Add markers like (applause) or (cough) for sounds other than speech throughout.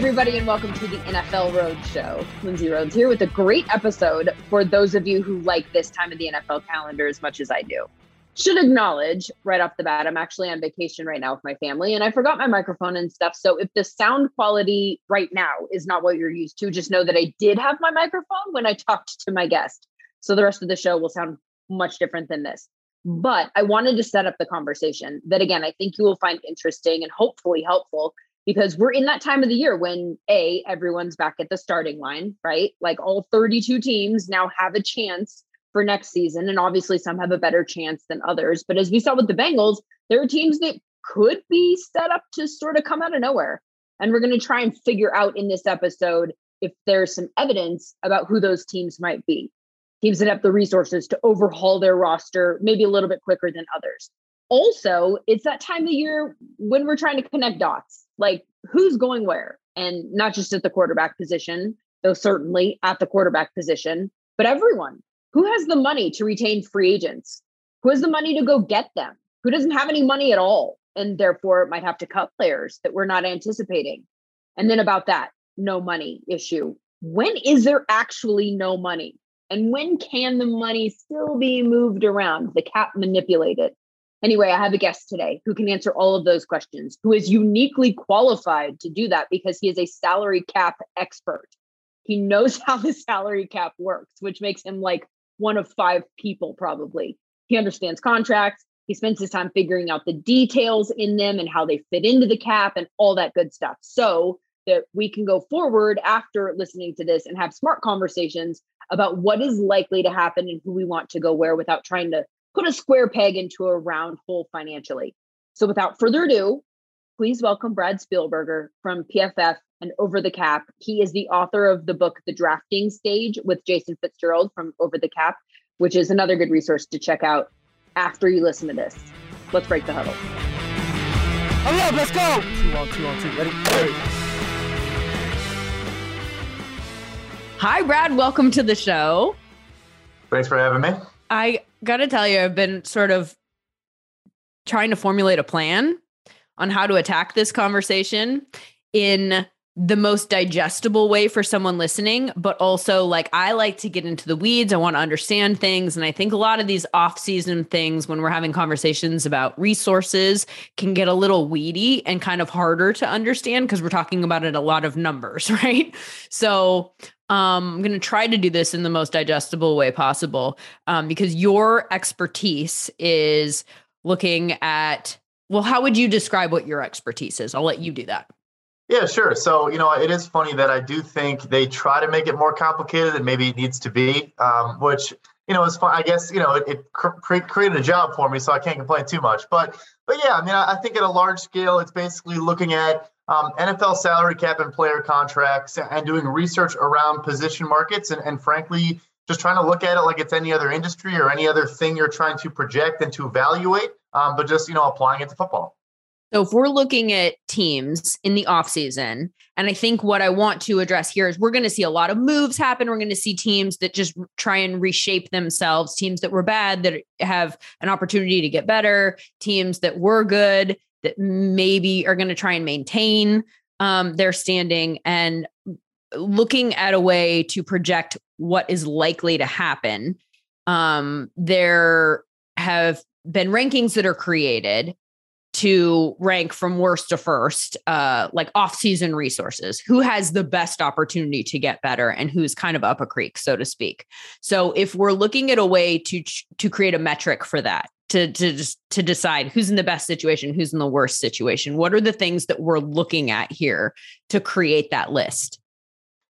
everybody, and welcome to the NFL Road Show. Lindsay Rhodes here with a great episode for those of you who like this time of the NFL calendar as much as I do. Should acknowledge right off the bat, I'm actually on vacation right now with my family, and I forgot my microphone and stuff. So if the sound quality right now is not what you're used to, just know that I did have my microphone when I (laughs) talked to my guest. So the rest of the show will sound much different than this. But I wanted to set up the conversation that, again, I think you will find interesting and hopefully helpful because we're in that time of the year when a everyone's back at the starting line right? Like all 32 teams now have a chance for next season and obviously some have a better chance than others but as we saw with the bengals there are teams that could be set up to sort of come out of nowhere and we're going to try and figure out in this episode if there's some evidence about who those teams might be. Teams that have the resources to overhaul their roster maybe a little bit quicker than others. Also it's that time of year when we're trying to connect dots like who's going where? And not just at the quarterback position though certainly at the quarterback position but everyone. Who has the money to retain free agents? Who has the money to go get them? Who doesn't have any money at all and therefore might have to cut players that we're not anticipating? And then about that no money issue. When is there actually no money? And when can the money still be moved around? The cap manipulated Anyway, I have a guest today who can answer all of those questions, who is uniquely qualified to do that because he is a salary cap expert. He knows (laughs) how the salary cap works, which makes him like one of five people probably. He understands contracts. He spends his time figuring out the details in them and how they fit into the cap and all that good stuff. So that we can go forward after listening to this and have smart conversations about what is likely to happen and who we want to go where without trying to put a square peg into a round hole financially. So without further ado, please welcome Brad Spielberger from PFF and Over the Cap. He is the author of the book The Drafting Stage with Jason Fitzgerald from Over the Cap, which is another good resource to check out after you listen to this. Let's break the huddle. Hurry up, let's go! Two on two on two. Ready? Ready. Hi, Brad. Welcome to the show. Thanks for having me. I got to tell you, I've been sort of trying to formulate a plan on how to attack this conversation in the most digestible way for someone listening, but also like I like to get into the weeds. I want to understand things. And I think a lot of these off season things, when we're having conversations about resources, can get a little weedy and kind of harder to understand because we're talking about it a lot of numbers, (laughs) right? So um, I'm going to try to do this in the most digestible way possible um, because your expertise is looking at, well, how would you describe what your expertise is? I'll let you do that. Yeah, sure. So, you know, it is funny that I do think they try to make it more complicated than maybe it needs to be, um, which, you know, is fun. I guess, you know, it, it cr- created a job for me, so I can't complain too much. But, but yeah, I mean, I, I think at a large scale, it's basically looking at um, NFL salary cap and player contracts and doing research around position markets and, and frankly, just trying to look at it like it's any other industry or any other thing you're trying to project and to evaluate, um, but just, you know, applying it to football. So if we're looking at teams in the offseason, and I think what I want to address here is we're going to see a lot of moves happen. We're going to see teams that just try and reshape themselves, teams that were bad that have an opportunity to get better, teams that were good that maybe are going to try and maintain um, their standing and looking at a way to project what is likely to happen. Um, there have been rankings that are created to rank from worst to first, uh, like off-season resources. Who has the best opportunity to get better, and who's kind of up a creek, so to speak. So, if we're looking at a way to to create a metric for that, to to to decide who's in the best situation, who's in the worst situation, what are the things that we're looking at here to create that list?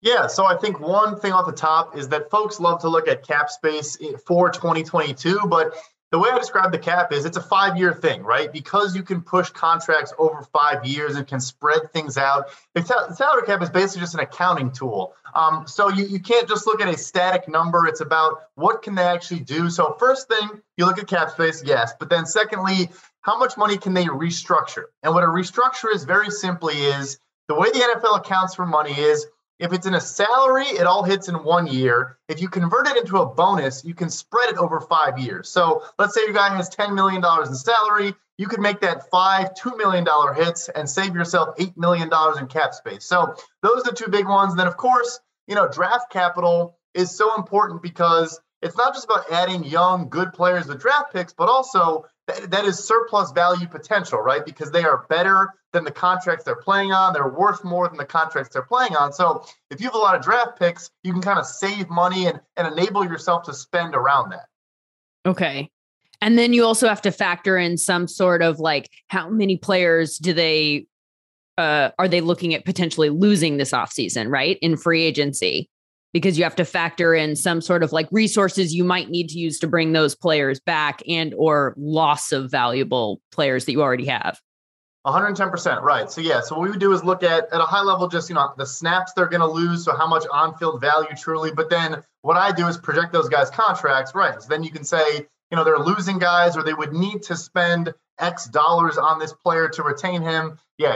Yeah, so I think one thing off the top is that folks love to look at cap space eh, for 2022, but the way I describe the cap is it's a five year thing, right? Because you can push contracts over five years and can spread things out. The salary cap is basically just an accounting tool. Um, so you, you can't just look at a static number. It's about what can they actually do. So first thing, you look at cap space, yes. But then secondly, how much money can they restructure? And what a restructure is very simply is the way the NFL accounts for money is if it's in a salary, it all hits in one year. If you convert it into a bonus, you can spread it over five years. So let's say your guy has $10 million in salary. you could make that five, $2 million hits and save yourself $8 million in cap space. So those are the two big ones. And then, of course, you know, draft capital is so important because it's not just about adding young, good players with draft picks, but also that, that is surplus value potential, right? Because they are better than the contracts they're playing on. They're worth more than the contracts they're playing on. So if you have a lot of draft picks, you can kind of save money and, and enable yourself to spend around that. Okay. And then you also have to factor in some sort of like how many players do they uh are they looking at potentially losing this offseason, right? In free agency because you have to factor in some sort of like resources you might need to use to bring those players back and or loss of valuable players that you already have. 110% right. So yeah so what we would do is look at at a high level just you know the snaps they're going to lose so how much on-field value truly but then what i do is project those guys contracts right. So then you can say you know they're losing guys or they would need to spend X dollars on this player to retain him. Yeah,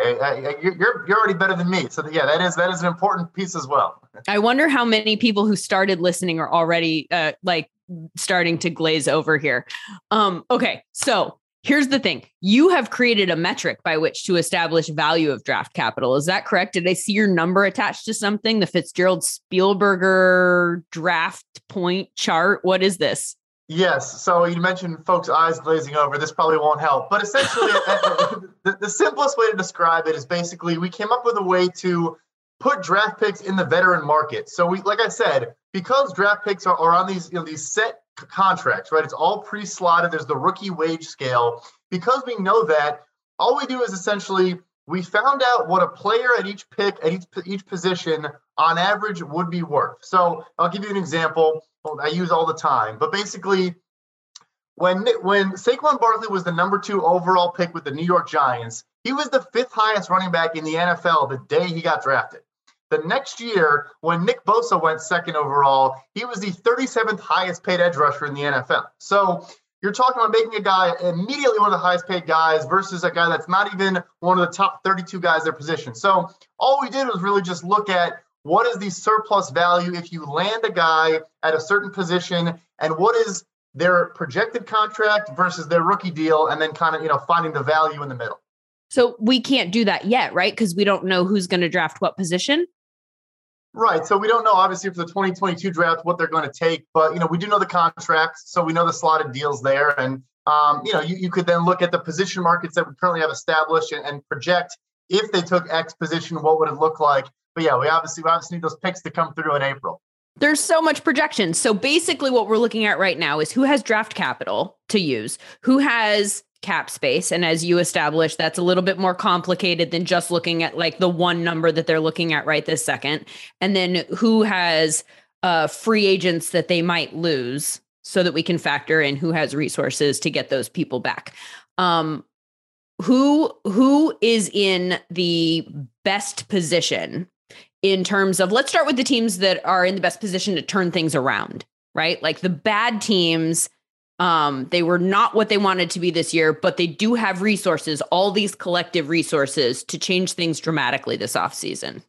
you're you're already better than me. So yeah, that is that is an important piece as well. I wonder how many people who started listening are already uh, like starting to glaze over here. Um, okay, so here's the thing: you have created a metric by which to establish value of draft capital. Is that correct? Did I see your number attached to something? The Fitzgerald Spielberger draft point chart. What is this? Yes. So you mentioned folks' eyes glazing over. This probably won't help. But essentially, (laughs) the, the simplest way to describe it is basically we came up with a way to put draft picks in the veteran market. So we, like I said, because draft picks are, are on these, you know, these set contracts, right? It's all pre-slotted. There's the rookie wage scale. Because we know that, all we do is essentially we found out what a player at each pick at each each position on average would be worth. So I'll give you an example. I use all the time, but basically, when when Saquon Barkley was the number two overall pick with the New York Giants, he was the fifth highest running back in the NFL the day he got drafted. The next year, when Nick Bosa went second overall, he was the 37th highest paid edge rusher in the NFL. So you're talking about making a guy immediately one of the highest paid guys versus a guy that's not even one of the top 32 guys their position. So all we did was really just look at what is the surplus value if you land a guy at a certain position and what is their projected contract versus their rookie deal and then kind of you know finding the value in the middle. So we can't do that yet right? Because we don't know who's going to draft what position Right. So we don't know obviously for the 2022 draft what they're going to take, but you know, we do know the contracts, so we know the slotted deals there. And um, you know, you, you could then look at the position markets that we currently have established and, and project if they took X position, what would it look like? But yeah, we obviously we obviously need those picks to come through in April. There's so much projection. So basically what we're looking at right now is who has draft capital to use, who has cap space. And as you established, that's a little bit more complicated than just looking at like the one number that they're looking at right this second. And then who has uh, free agents that they might lose so that we can factor in who has resources to get those people back. Um, who who is in the best position in terms of let's start with the teams that are in the best position to turn things around, right? Like the bad teams um, they were not what they wanted to be this year, but they do have resources, all these collective resources to change things dramatically this offseason.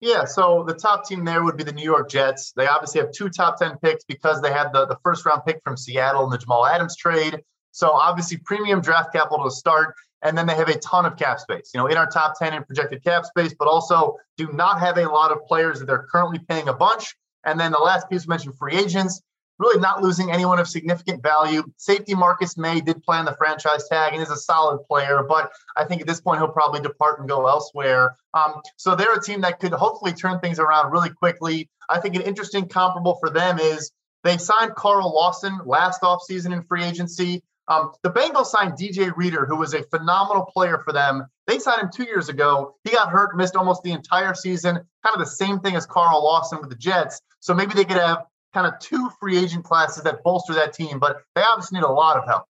Yeah, so the top team there would be the New York Jets. They obviously have two top 10 picks because they had the, the first round pick from Seattle in the Jamal Adams trade. So obviously premium draft capital to start. And then they have a ton of cap space, you know, in our top 10 in projected cap space, but also do not have a lot of players that they're currently paying a bunch. And then the last piece mentioned free agents really not losing anyone of significant value. Safety Marcus Maye did play on the franchise tag and is a solid player, but I think at this point he'll probably depart and go elsewhere. Um, so they're a team that could hopefully turn things around really quickly. I think an interesting comparable for them is they signed Carl Lawson last offseason in free agency. Um, the Bengals signed DJ Reader, who was a phenomenal player for them. They signed him two years ago. He got hurt, missed almost the entire season. Kind of the same thing as Carl Lawson with the Jets. So maybe they could have kind of two free agent classes that bolster that team, but they obviously need a lot of help.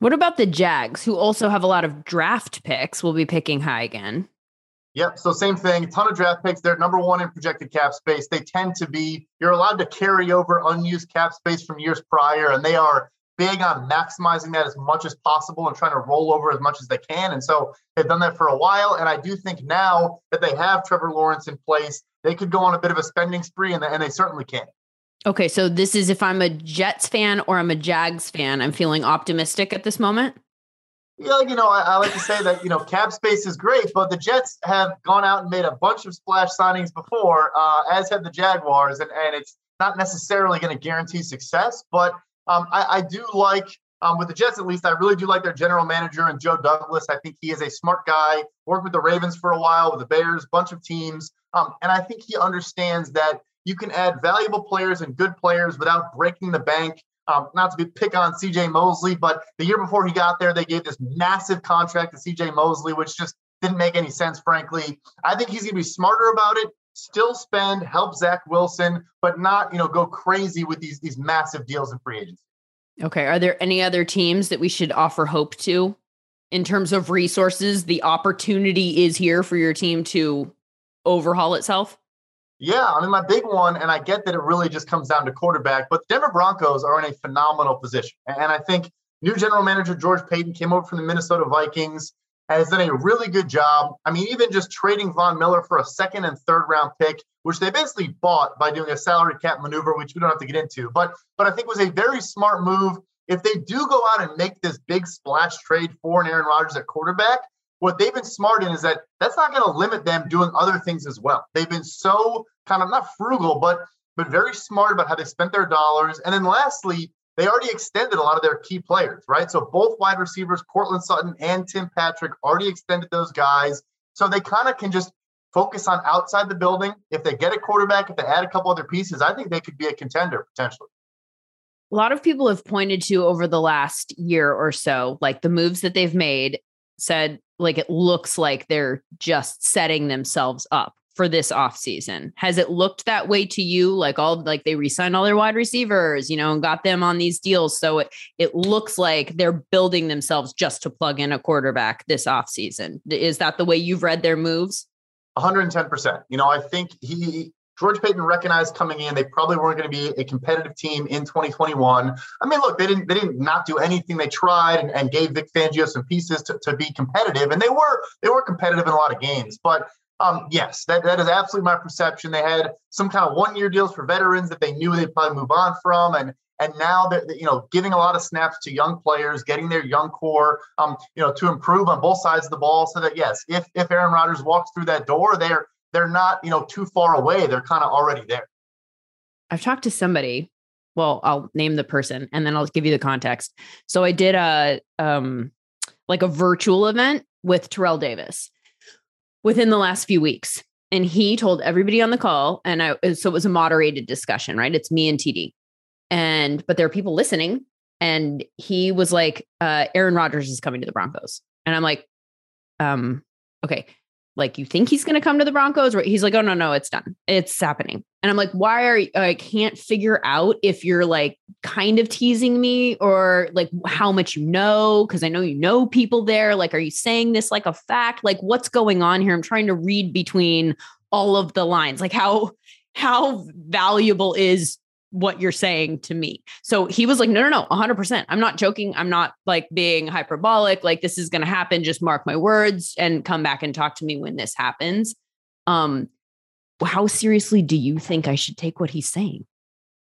What about the Jags, who also have a lot of draft picks? Will be picking high again. Yep. So same thing. Ton of draft picks. They're number one in projected cap space. They tend to be. You're allowed to carry over unused cap space from years prior, and they are big on maximizing that as much as possible and trying to roll over as much as they can. And so they've done that for a while. And I do think now that they have Trevor Lawrence in place, they could go on a bit of a spending spree, and, and they certainly can. Okay, so this is if I'm a Jets fan or I'm a Jags fan, I'm feeling optimistic at this moment. Yeah, you know, I, I, like to say that you know cap space is great, but the Jets have gone out and made a bunch of splash signings before, uh, as have the Jaguars, and and it's not necessarily going to guarantee success. But um, I, I, do like um, with the Jets at least. I really do like their general manager and Joe Douglas. I think he is a smart guy. Worked with the Ravens for a while, with the Bears, bunch of teams, um, and I think he understands that you can add valuable players and good players without breaking the bank um, not to pick on CJ Mosley, but the year before he got there, they gave this massive contract to CJ Mosley, which just didn't make any sense, frankly. I think he's going to be smarter about it, still spend, help Zach Wilson, but not, you know, go crazy with these these massive deals in free agency. Okay. Are there any other teams that we should offer hope to in terms of resources? The opportunity is here for your team to overhaul itself? Yeah, I mean, my big one, and I get that it really just comes down to quarterback, but the Denver Broncos are in a phenomenal position. And I think new general manager George Paton came over from the Minnesota Vikings, has done a really good job. I mean, even just trading Von Miller for a second and third round pick, which they basically bought by doing a salary cap maneuver, which we don't have to get into. But but I think was a very smart move. If they do go out and make this big splash trade for an Aaron Rodgers at quarterback, what they've been smart in is that that's not going to limit them doing other things as well. They've been so kind of not frugal, but but very smart about how they spent their dollars. And then lastly, they already extended a lot of their key players, right? So both wide receivers, Courtland Sutton and Tim Patrick, already extended those guys. So they kind of can just focus on outside the building. If they get a quarterback, if they add a couple other pieces, I think they could be a contender potentially. A lot of people have pointed to over the last year or so, like the moves that they've made, said like it looks like they're just setting themselves up for this offseason. Has it looked that way to you? Like all like they re-signed all their wide receivers, you know, and got them on these deals. So it it looks like they're building themselves just to plug in a quarterback this offseason. Is that the way you've read their moves? 110%. You know, I think he George Paton recognized coming in they probably weren't going to be a competitive team in 2021. I mean, look, they didn't they didn't not do anything. They tried and, and gave Vic Fangio some pieces to, to be competitive, and they were they were competitive in a lot of games. But um, yes, that, that is absolutely my perception. They had some kind of one year deals for veterans that they knew they'd probably move on from, and and now they're you know giving a lot of snaps to young players, getting their young core, um, you know, to improve on both sides of the ball, so that yes, if if Aaron Rodgers walks through that door, they're they're not, you know, too far away. They're kind of already there. I've talked to somebody. Well, I'll name the person and then I'll give you the context. So I did a um like a virtual event with Terrell Davis within the last few weeks. And he told everybody on the call, and I so it was a moderated discussion, right? It's me and TD. And but there are people listening. And he was like, uh, Aaron Rodgers is coming to the Broncos. And I'm like, um, okay like you think he's going to come to the Broncos? He's like, oh no, no, it's done. It's happening. And I'm like, why are you, I can't figure out if you're like kind of teasing me or like how much you know, because I know you know people there. Like, are you saying this like a fact? Like, what's going on here? I'm trying to read between all of the lines. Like, how how valuable is what you're saying to me. So he was like, no, no, no, 100%. I'm not joking. I'm not like being hyperbolic. Like this is going to happen. Just mark my words and come back and talk to me when this happens. Um, how seriously do you think I should take what he's saying?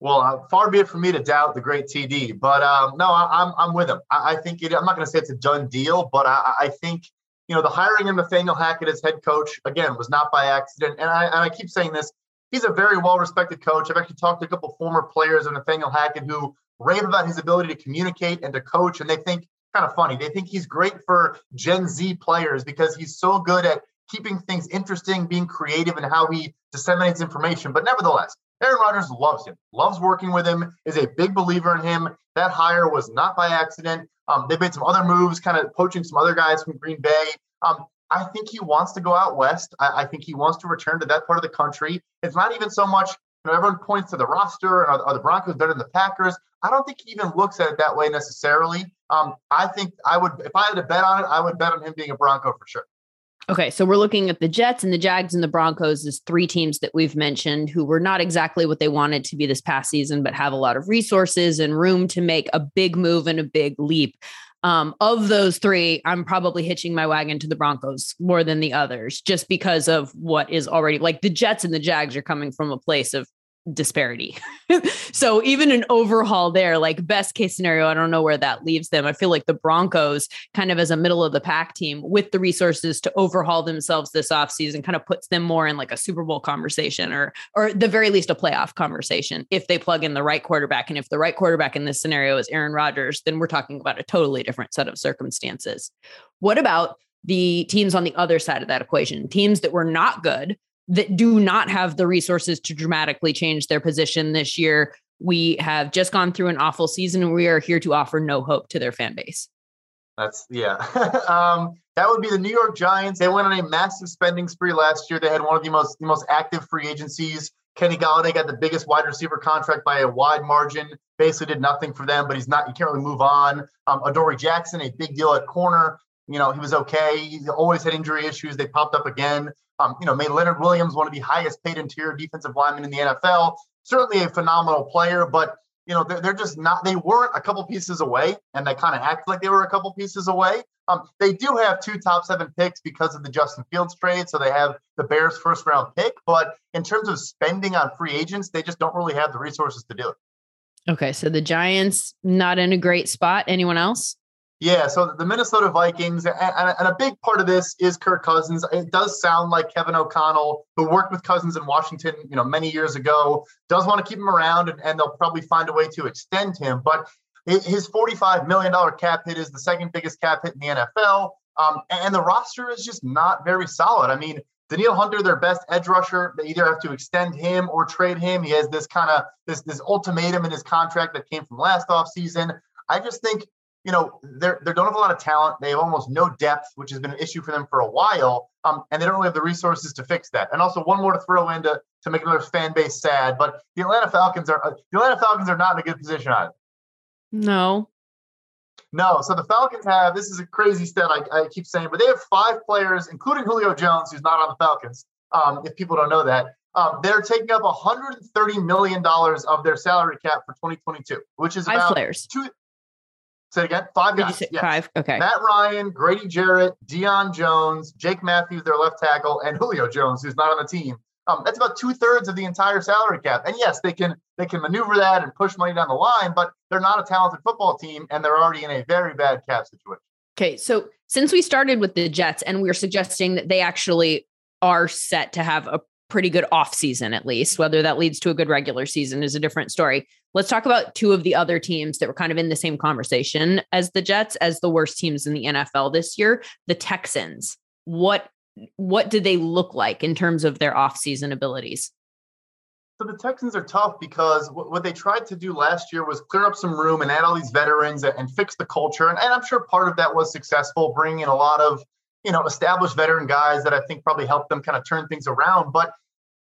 Well, uh, far be it from me to doubt the great TD, but um, no, I, am I'm, I'm with him. I, I think it, I'm not going to say it's a done deal, but I, I think you know the hiring of Nathaniel Hackett as head coach again was not by accident, and I and I keep saying this he's a very well respected coach. I've actually talked to a couple former players of Nathaniel Hackett who rave about his ability to communicate and to coach, and they think kind of funny. They think he's great for Gen Z players because he's so good at keeping things interesting, being creative, and how he disseminates information. But nevertheless, Aaron Rodgers loves him, loves working with him, is a big believer in him. That hire was not by accident. Um, they made some other moves, kind of poaching some other guys from Green Bay. Um, I think he wants to go out west. I, I, think he wants to return to that part of the country. It's not even so much, you know, everyone points to the roster and are, are the Broncos better than the Packers? I don't think he even looks at it that way necessarily. Um, I think I would, if I had to bet on it, I would bet on him being a Bronco for sure. Okay, so we're looking at the Jets and the Jags and the Broncos as three teams that we've mentioned who were not exactly what they wanted to be this past season, but have a lot of resources and room to make a big move and a big leap. Um, of those three, I'm probably hitching my wagon to the Broncos more than the others, just because of what is already like the Jets and the Jags are coming from a place of disparity. (laughs) so even an overhaul there, like best case scenario, I don't know where that leaves them. I feel like the Broncos, kind of as a middle of the pack team with the resources to overhaul themselves this offseason, kind of puts them more in like a Super Bowl conversation or or the very least a playoff conversation if they plug in the right quarterback. And if the right quarterback in this scenario is Aaron Rodgers, then we're talking about a totally different set of circumstances. What about the teams on the other side of that equation, teams that were not good, that do not have the resources to dramatically change their position this year. We have just gone through an awful season and we are here to offer no hope to their fan base. That's yeah. (laughs) um, that would be the New York Giants. They went on a massive spending spree last year. They had one of the most the most active free agencies. Kenny Golladay got the biggest wide receiver contract by a wide margin. Basically, did nothing for them, but he's not. You can't really move on. Um, Adoree Jackson, a big deal at corner. You know, he was okay. He always had injury issues. They popped up again. Um, you know, made Leonard Williams one of the highest paid interior defensive linemen in the NFL. Certainly a phenomenal player, but you know, they're, they're just not. They weren't a couple pieces away, and they kind of act like they were a couple pieces away. Um, they do have two top seven picks because of the Justin Fields trade, so they have the Bears' first round pick. But in terms of spending on free agents, they just don't really have the resources to do it. Okay, so the Giants not in a great spot. Anyone else? Yeah, so the Minnesota Vikings, and, a big part of this is Kirk Cousins. It does sound like Kevin O'Connell, who worked with Cousins in Washington, you know, many years ago, does want to keep him around, and, they'll probably find a way to extend him. But his $45 million cap hit is the second biggest cap hit in the NFL, um, and the roster is just not very solid. I mean, Danielle Hunter, their best edge rusher, they either have to extend him or trade him. He has this kind of this this ultimatum in his contract that came from last offseason. I just think you know, they're, they don't have a lot of talent. They have almost no depth, which has been an issue for them for a while. Um, and they don't really have the resources to fix that. And also, one more to throw in to, to make another fan base sad, but the Atlanta Falcons are uh, the Atlanta Falcons are not in a good position either. No. No. So the Falcons have this is a crazy stat I, I keep saying, but they have five players, including Julio Jones, who's not on the Falcons. Um, if people don't know that, um, they're taking up 130 million dollars of their salary cap for 2022, which is five about players. two Say again. Five guys. Yes. Five. Okay. Matt Ryan, Grady Jarrett, Deion Jones, Jake Matthews, their left tackle, and (laughs) Julio Jones, who's not on the team. Um, that's about two thirds of the entire salary cap. And yes, they can they can maneuver that and push money down the line, but they're not a talented football team, and they're already in a very bad cap situation. Okay, so since we started with the Jets, and we're suggesting that they actually are set to have a pretty good off season at least whether that leads to a good regular season is a different story let's talk about two of the other teams that were kind of in the same conversation as the jets as the worst teams in the nfl this year the texans what what do they look like in terms of their off season abilities so the Texans are tough because what they tried to do last year was clear up some room and add all these veterans and fix the culture. And, I'm sure part of that was successful, bringing in a lot of you know, established veteran guys that I think probably helped them kind of turn things around. But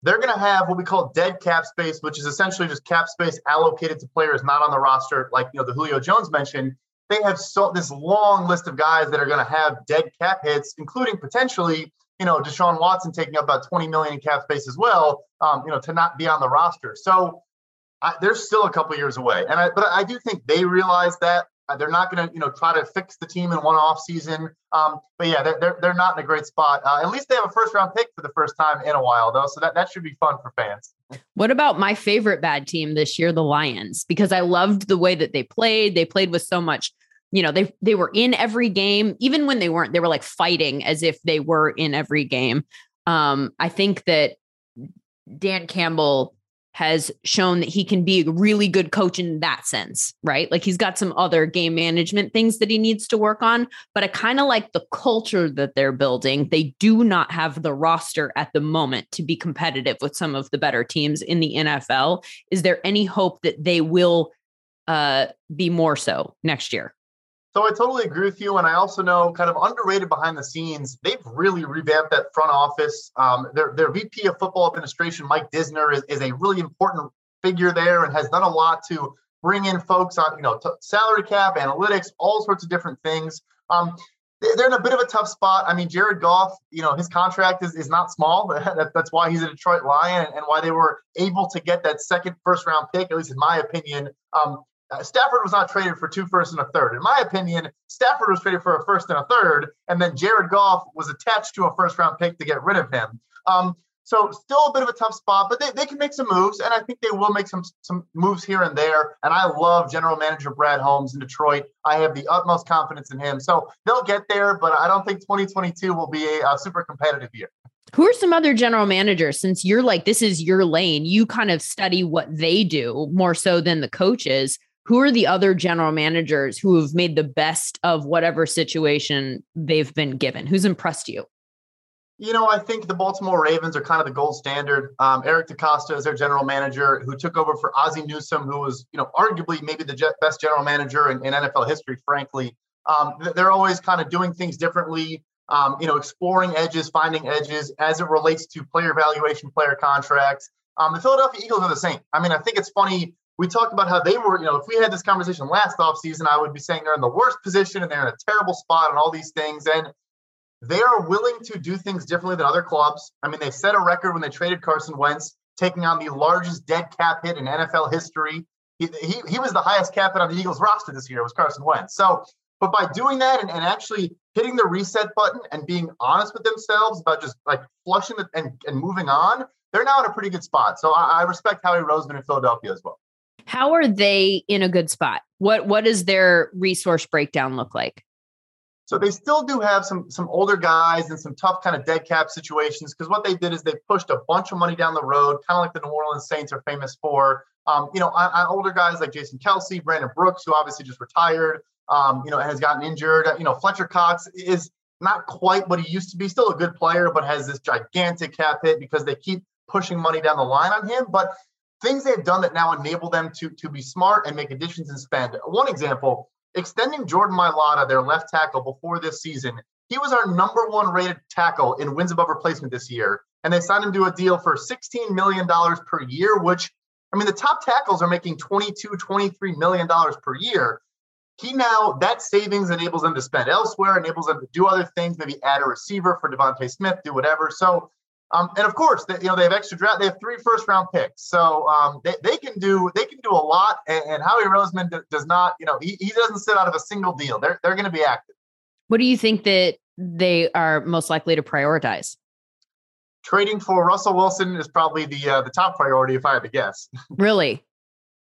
they're going to have what we call dead cap space, which is essentially just cap space allocated to players not on the roster, like you know the Julio Jones mentioned. They have so this long list of guys that are going to have dead cap hits, including potentially you know Deshaun Watson taking up about 20 million in cap space as well. Um, you know to not be on the roster, so I, they're still a couple years away. And I, but I do think they realize that uh, they're not going to, you know, try to fix the team in one off season. Um, but yeah, they're, they're not in a great spot. Uh, at least they have a first round pick for the first time in a while, though. So that, that should be fun for fans. What about my favorite bad team this year, the Lions? Because I loved the way that they played. They played with so much, you know, they they were in every game, even when they weren't. They were like fighting as if they were in every game. Um, I think that Dan Campbell has shown that he can be a really good coach in that sense, right? Like he's got some other game management things that he needs to work on, but I kind of like the culture that they're building. They do not have the roster at the moment to be competitive with some of the better teams in the NFL. Is there any hope that they will uh, be more so next year? So I totally agree with you, and I also know kind of underrated behind the scenes. They've really revamped that front office. Um, their their VP of Football Administration, Mike Disner, is, is a really important figure there, and has done a lot to bring in folks on you know t- salary cap, analytics, all sorts of different things. Um, they're in a bit of a tough spot. I mean, Jared Goff, you know, his contract is, is not small. (laughs) that, that's why he's a Detroit Lion and, why they were able to get that second first round pick, at least in my opinion, um, uh, Stafford was not traded for two firsts and a third. In my opinion, Stafford was traded for a first and a third, and then Jared Goff was attached to a first round pick to get rid of him. Um, So still a bit of a tough spot, but they, they can make some moves, and I think they will make some some moves here and there. And I love general manager Brad Holmes in Detroit. I have the utmost confidence in him. So they'll get there, but I don't think 2022 will be a, a super competitive year. Who are some other general managers? Since you're like, this is your lane, you kind of study what they do more so than the coaches. Who are the other general managers who have made the best of whatever situation they've been given? Who's impressed you? You know, I think the Baltimore Ravens are kind of the gold standard. Um, Eric DeCosta is their general manager, who took over for Ozzie Newsome, who was, you know, arguably maybe the best general manager in, in NFL history. Frankly, um, they're always kind of doing things differently. Um, you know, exploring edges, finding edges as it relates to player evaluation, player contracts. Um, the Philadelphia Eagles are the same. I mean, I think it's funny. We talked about how they were, you know, if we had this conversation last offseason, I would be saying they're in the worst position and they're in a terrible spot and all these things. And they are willing to do things differently than other clubs. I mean, they set a record when they traded Carson Wentz, taking on the largest dead cap hit in NFL history. He, he, he was the highest cap hit on the Eagles roster this year, was Carson Wentz. So, but by doing that and, and actually hitting the reset button and being honest with themselves about just like flushing the, and, and moving on, they're now in a pretty good spot. So I, I respect Howie Roseman in Philadelphia as well. How are they in a good spot? What what does their resource breakdown look like? So they still do have some some older guys and some tough kind of dead cap situations because what they did is they pushed a bunch of money down the road, kind of like the New Orleans Saints are famous for. Um, you know, older guys like Jason Kelce, Brandon Brooks, who obviously just retired, um, you know, and has gotten injured. You know, Fletcher Cox is not quite what he used to be. Still a good player, but has this gigantic cap hit because they keep pushing money down the line on him. But things they've done that now enable them to to be smart and make additions and spend. One example extending Jordan Mailata, their left tackle, before this season. He was our number one rated tackle in wins above replacement this year. And they signed him to a deal for $16 million per year, which, I mean, the top tackles are making $22, $23 million per year. He now, that savings enables them to spend elsewhere, enables them to do other things, maybe add a receiver for DeVonta Smith, do whatever. So um, and of course, they, you know they have extra draft. They have three first round picks, so um, they, they can do they can do a lot. And, and Howie Roseman d- does not, you know, he, he doesn't sit out of a single deal. They're they're going to be active. What do you think that they are most likely to prioritize? Trading for Russell Wilson is probably the uh, the top priority, if I had to guess. (laughs) Really,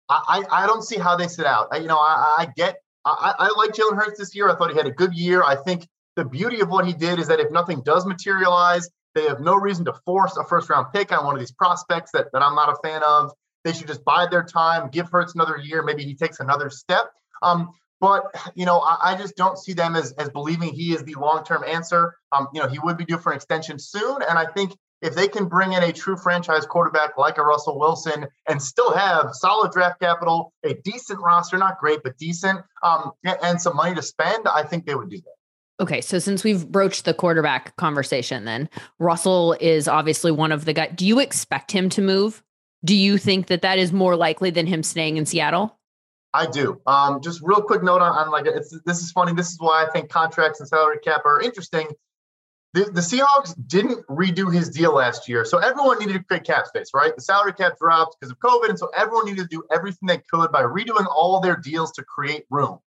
I, I, I don't see how they sit out. I, you know, I, I get I, I like Jalen Hurts this year. I thought he had a good year. I think the beauty of what he did is that if nothing does materialize, they have no reason to force a first round pick on one of these prospects that, that I'm not a fan of. They should just bide their time, give Hurts another year. Maybe he takes another step. Um, but you know, I, I, just don't see them as as believing he is the long term answer. Um, you know, he would be due for an extension soon, and I think if they can bring in a true franchise quarterback like a Russell Wilson and still have solid draft capital, a decent roster, not great but decent, um, and some money to spend, I think they would do that. Okay, so since we've broached the quarterback conversation, then Russell is obviously one of the guys. Do you expect him to move? Do you think that that is more likely than him staying in Seattle? I do. Um, just real quick note on, on like this is funny. This is why I think contracts and salary cap are interesting. The, the Seahawks didn't redo his deal last year, so everyone needed to create cap space, right? The salary cap dropped because of COVID, and so everyone needed to do everything they could by redoing all their deals to create room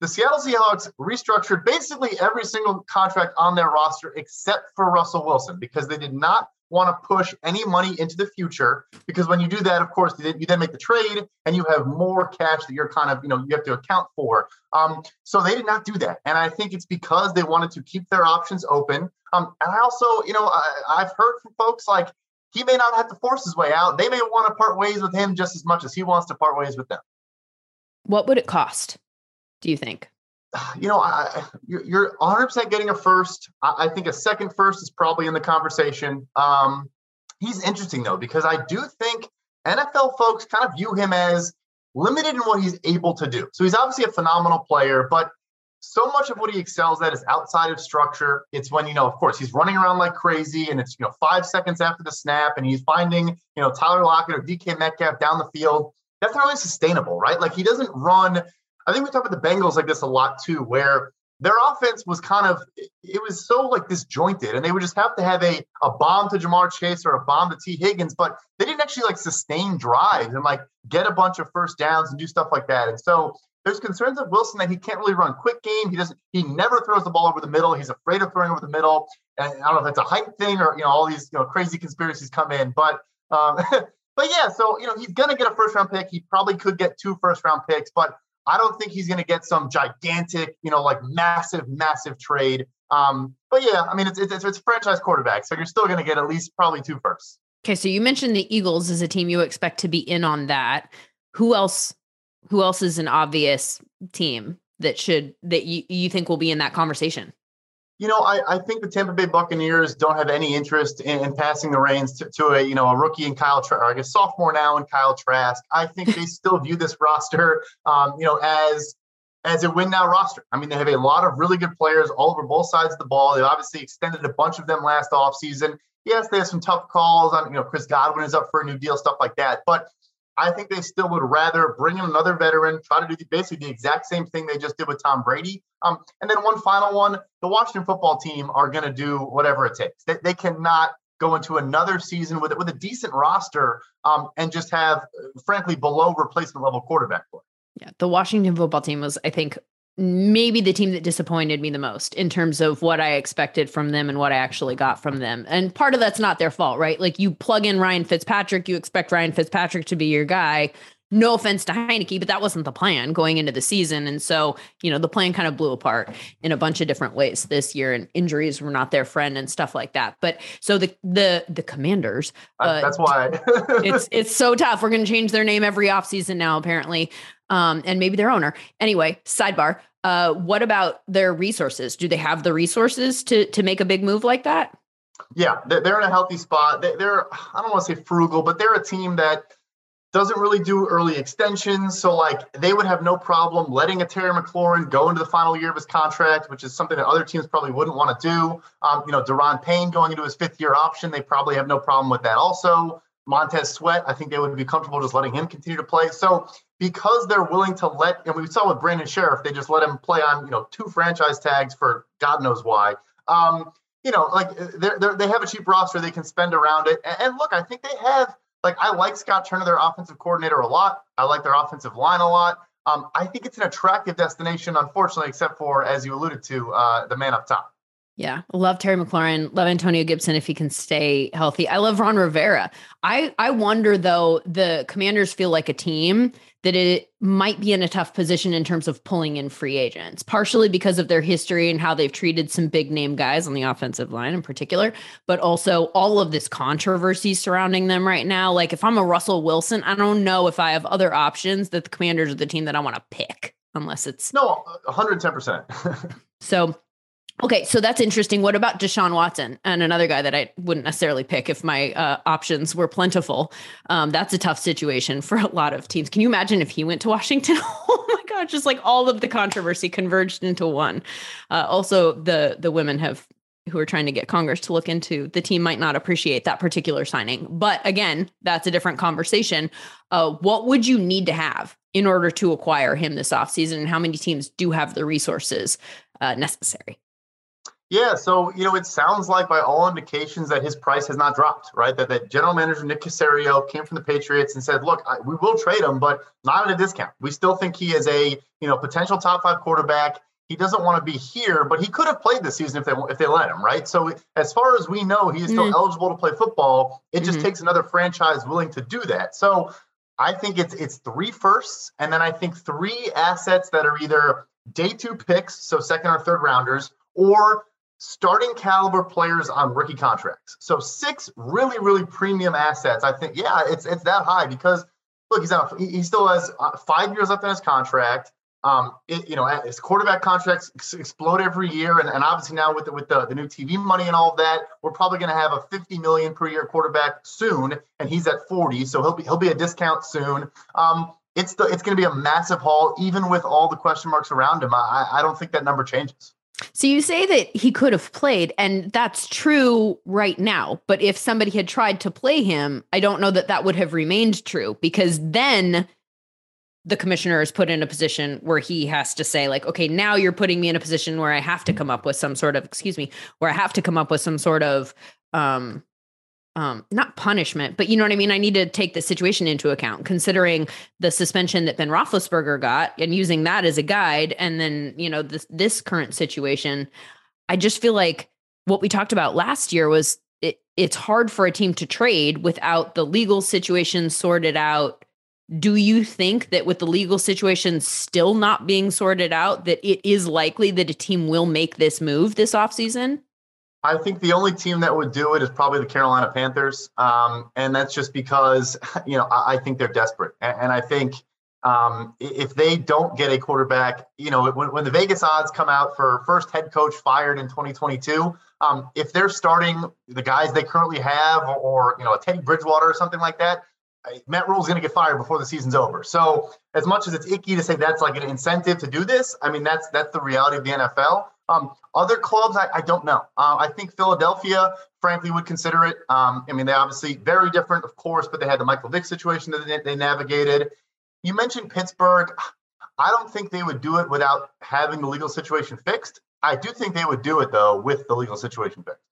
the Seattle Seahawks restructured basically every single contract on their roster except for Russell Wilson because they did not want to push any money into the future because when you do that, of course, you then make the trade and you have more cash that you're kind of, you know, you have to account for. Um, so they did not do that. And I think it's because they wanted to keep their options open. Um, and I also, you know, I, I've heard from folks like he may not have to force his way out. They may want to part ways with him just as much as he wants to part ways with them. What would it cost? Do you think? (sighs) You know, I, you're 100% getting a first. I think a second first is probably in the conversation. Um, he's interesting, though, because I do think NFL folks kind of view him as limited in what he's able to do. So he's obviously a phenomenal player, but so much of what he excels at is outside of structure. It's when, you know, of course, he's running around like crazy and it's, you know, five seconds after the snap and he's finding, you know, Tyler Lockett or DK Metcalf down the field. That's not really sustainable, right? Like he doesn't run I think we talk about the Bengals like this a lot too, where their offense was kind of it was so like disjointed, and they would just have to have a a bomb to Ja'Marr Chase or a bomb to Tee Higgins, but they didn't actually like sustain drives and like get a bunch of first downs and do stuff like that. And so there's concerns of Wilson that he can't really run quick game. He doesn't. He never throws the ball over the middle. He's afraid of throwing over the middle. And I don't know if it's a hype thing or you know all these you know crazy conspiracies come in, but um, (laughs) but yeah, so you know he's gonna get a first round pick. He probably could get two first round picks, but I don't think he's gonna get some gigantic, you know, like massive, massive trade. Um, but yeah, I mean it's it's, it's franchise quarterback, so you're still gonna get at least probably two firsts. Okay, so you mentioned the Eagles as a team you expect to be in on that. Who else? Who else is an obvious team that should that you, you think will be in that conversation? You know, I, I think the Tampa Bay Buccaneers don't have any interest in, in passing the reins to, to, a you know a rookie in Kyle Trask, or I guess sophomore now in Kyle Trask. I think they (laughs) still view this roster, um, you know, as as a win now roster. I mean, they have a lot of really good players all over both sides of the ball. They obviously extended a bunch of them last offseason. Yes, they have some tough calls on, you know, Chris Godwin is up for a new deal, stuff like that. But I think they still would rather bring in another veteran, try to do basically the exact same thing they just did with Tom Brady. Um, and then one final one: the Washington football team are going to do whatever it takes. They, they cannot go into another season with with a decent roster um, and just have, frankly, below replacement level quarterback play. Yeah, the Washington football team was, I think, maybe the team that disappointed me the most in terms of what I expected from them and what I actually got from them. And part of that's not their fault, right? Like you plug in Ryan Fitzpatrick, you expect Ryan Fitzpatrick to be your guy. No offense to Heinicke, but that wasn't the plan going into the season. And so, you know, the plan kind of blew apart in a bunch of different ways this year, and injuries were not their friend and stuff like that. But so the the the commanders uh, that's why (laughs) it's it's so tough. We're gonna change their name every offseason now, apparently. Um, and maybe their owner. Anyway, sidebar. Uh, what about their resources? Do they have the resources to to make a big move like that? Yeah, they're in a healthy spot. They're I don't want to say frugal, but they're a team that doesn't really do early extensions. So like they would have no problem letting a Terry McLaurin go into the final year of his contract, which is something that other teams probably wouldn't want to do. Um, you know, Da'Ron Payne going into his fifth year option, they probably have no problem with that also. Montez Sweat, I think they would be comfortable just letting him continue to play. So because they're willing to let, and we saw with Brandon Scherff, they just let him play on, you know, two franchise tags for God knows why. Um, you know, like they're, they're, they have a cheap roster they can spend around it. And, and look, I think they have, like, I like Scott Turner, their offensive coordinator, a lot. I like their offensive line a lot. Um, I think it's an attractive destination, unfortunately, except for, as you alluded to, uh, the man up top. Yeah, love Terry McLaurin, love Antonio Gibson if he can stay healthy. I love Ron Rivera. I I wonder though the Commanders feel like a team that it might be in a tough position in terms of pulling in free agents, partially because of their history and how they've treated some big name guys on the offensive line in particular, but also all of this controversy surrounding them right now. Like if I'm a Russell Wilson, I don't know if I have other options that the Commanders are the team that I want to pick unless it's no 110%. (laughs) so Okay, so that's interesting. What about Deshaun Watson and another guy that I wouldn't necessarily pick if my uh, options were plentiful? Um, that's a tough situation for a lot of teams. Can you imagine if he went to Washington? (laughs) oh my God, just like all of the controversy converged into one. Uh, also, the the women have who are trying to get Congress to look into the team might not appreciate that particular signing. But again, that's a different conversation. Uh, what would you need to have in order to acquire him this offseason? And how many teams do have the resources uh, necessary? Yeah, so you know, it sounds like by all indications that his price has not dropped, right? That that general manager Nick Caserio came from the Patriots and said, "Look, I, we will trade him, but not at a discount. We still think he is a you know potential top five quarterback. He doesn't want to be here, but he could have played this season if they if they let him, right? So as far as we know, he is still mm-hmm. eligible to play football. It just mm-hmm. takes another franchise willing to do that. So I think it's it's three firsts, and then I think three assets that are either day two picks, so second or third rounders, or starting caliber players on rookie contracts. So six really, really premium assets. I think, yeah, it's it's that high because look, he's out. He still has uh, five years left on his contract. Um, it, you know, his quarterback contracts explode every year, and, and obviously now with the, with the, the new TV money and all of that, we're probably going to have a 50 million per year quarterback soon, and he's at 40, so he'll be he'll be a discount soon. Um, it's the it's going to be a massive haul, even with all the question marks around him. I, I don't think that number changes. So you say that he could have played, and that's true right now. But if somebody had tried to play him, I don't know that that would have remained true because then the commissioner is put in a position where he has to say, like, okay, now you're putting me in a position where I have to come up with some sort of, excuse me, where I have to come up with some sort of um um not punishment, but you know what I mean? I need to take the situation into account, considering the suspension that Ben Roethlisberger got and using that as a guide. And then, you know, this this current situation. I just feel like what we talked about last year was it, it's hard for a team to trade without the legal situation sorted out. Do you think that with the legal situation still not being sorted out, that it is likely that a team will make this move this offseason? I think the only team that would do it is probably the Carolina Panthers. Um, and that's just because, (laughs) you know, I, I think they're desperate. And, and I think um, if they don't get a quarterback, you know, when, when the Vegas odds come out for first head coach fired in 2022, um, if they're starting the guys they currently have, or, you know, a Teddy Bridgewater or something like that, Matt Rhule is going to get fired before the season's over. So, as much as it's icky to say that's like an incentive to do this, I mean that's that's the reality of the NFL. Um, other clubs, I, I don't know. Uh, I think Philadelphia, frankly, would consider it. Um, I mean, they obviously very different, of course, but they had the Michael Vick situation that they, they navigated. You mentioned Pittsburgh. I don't think they would do it without having the legal situation fixed. I do think they would do it though with the legal situation fixed.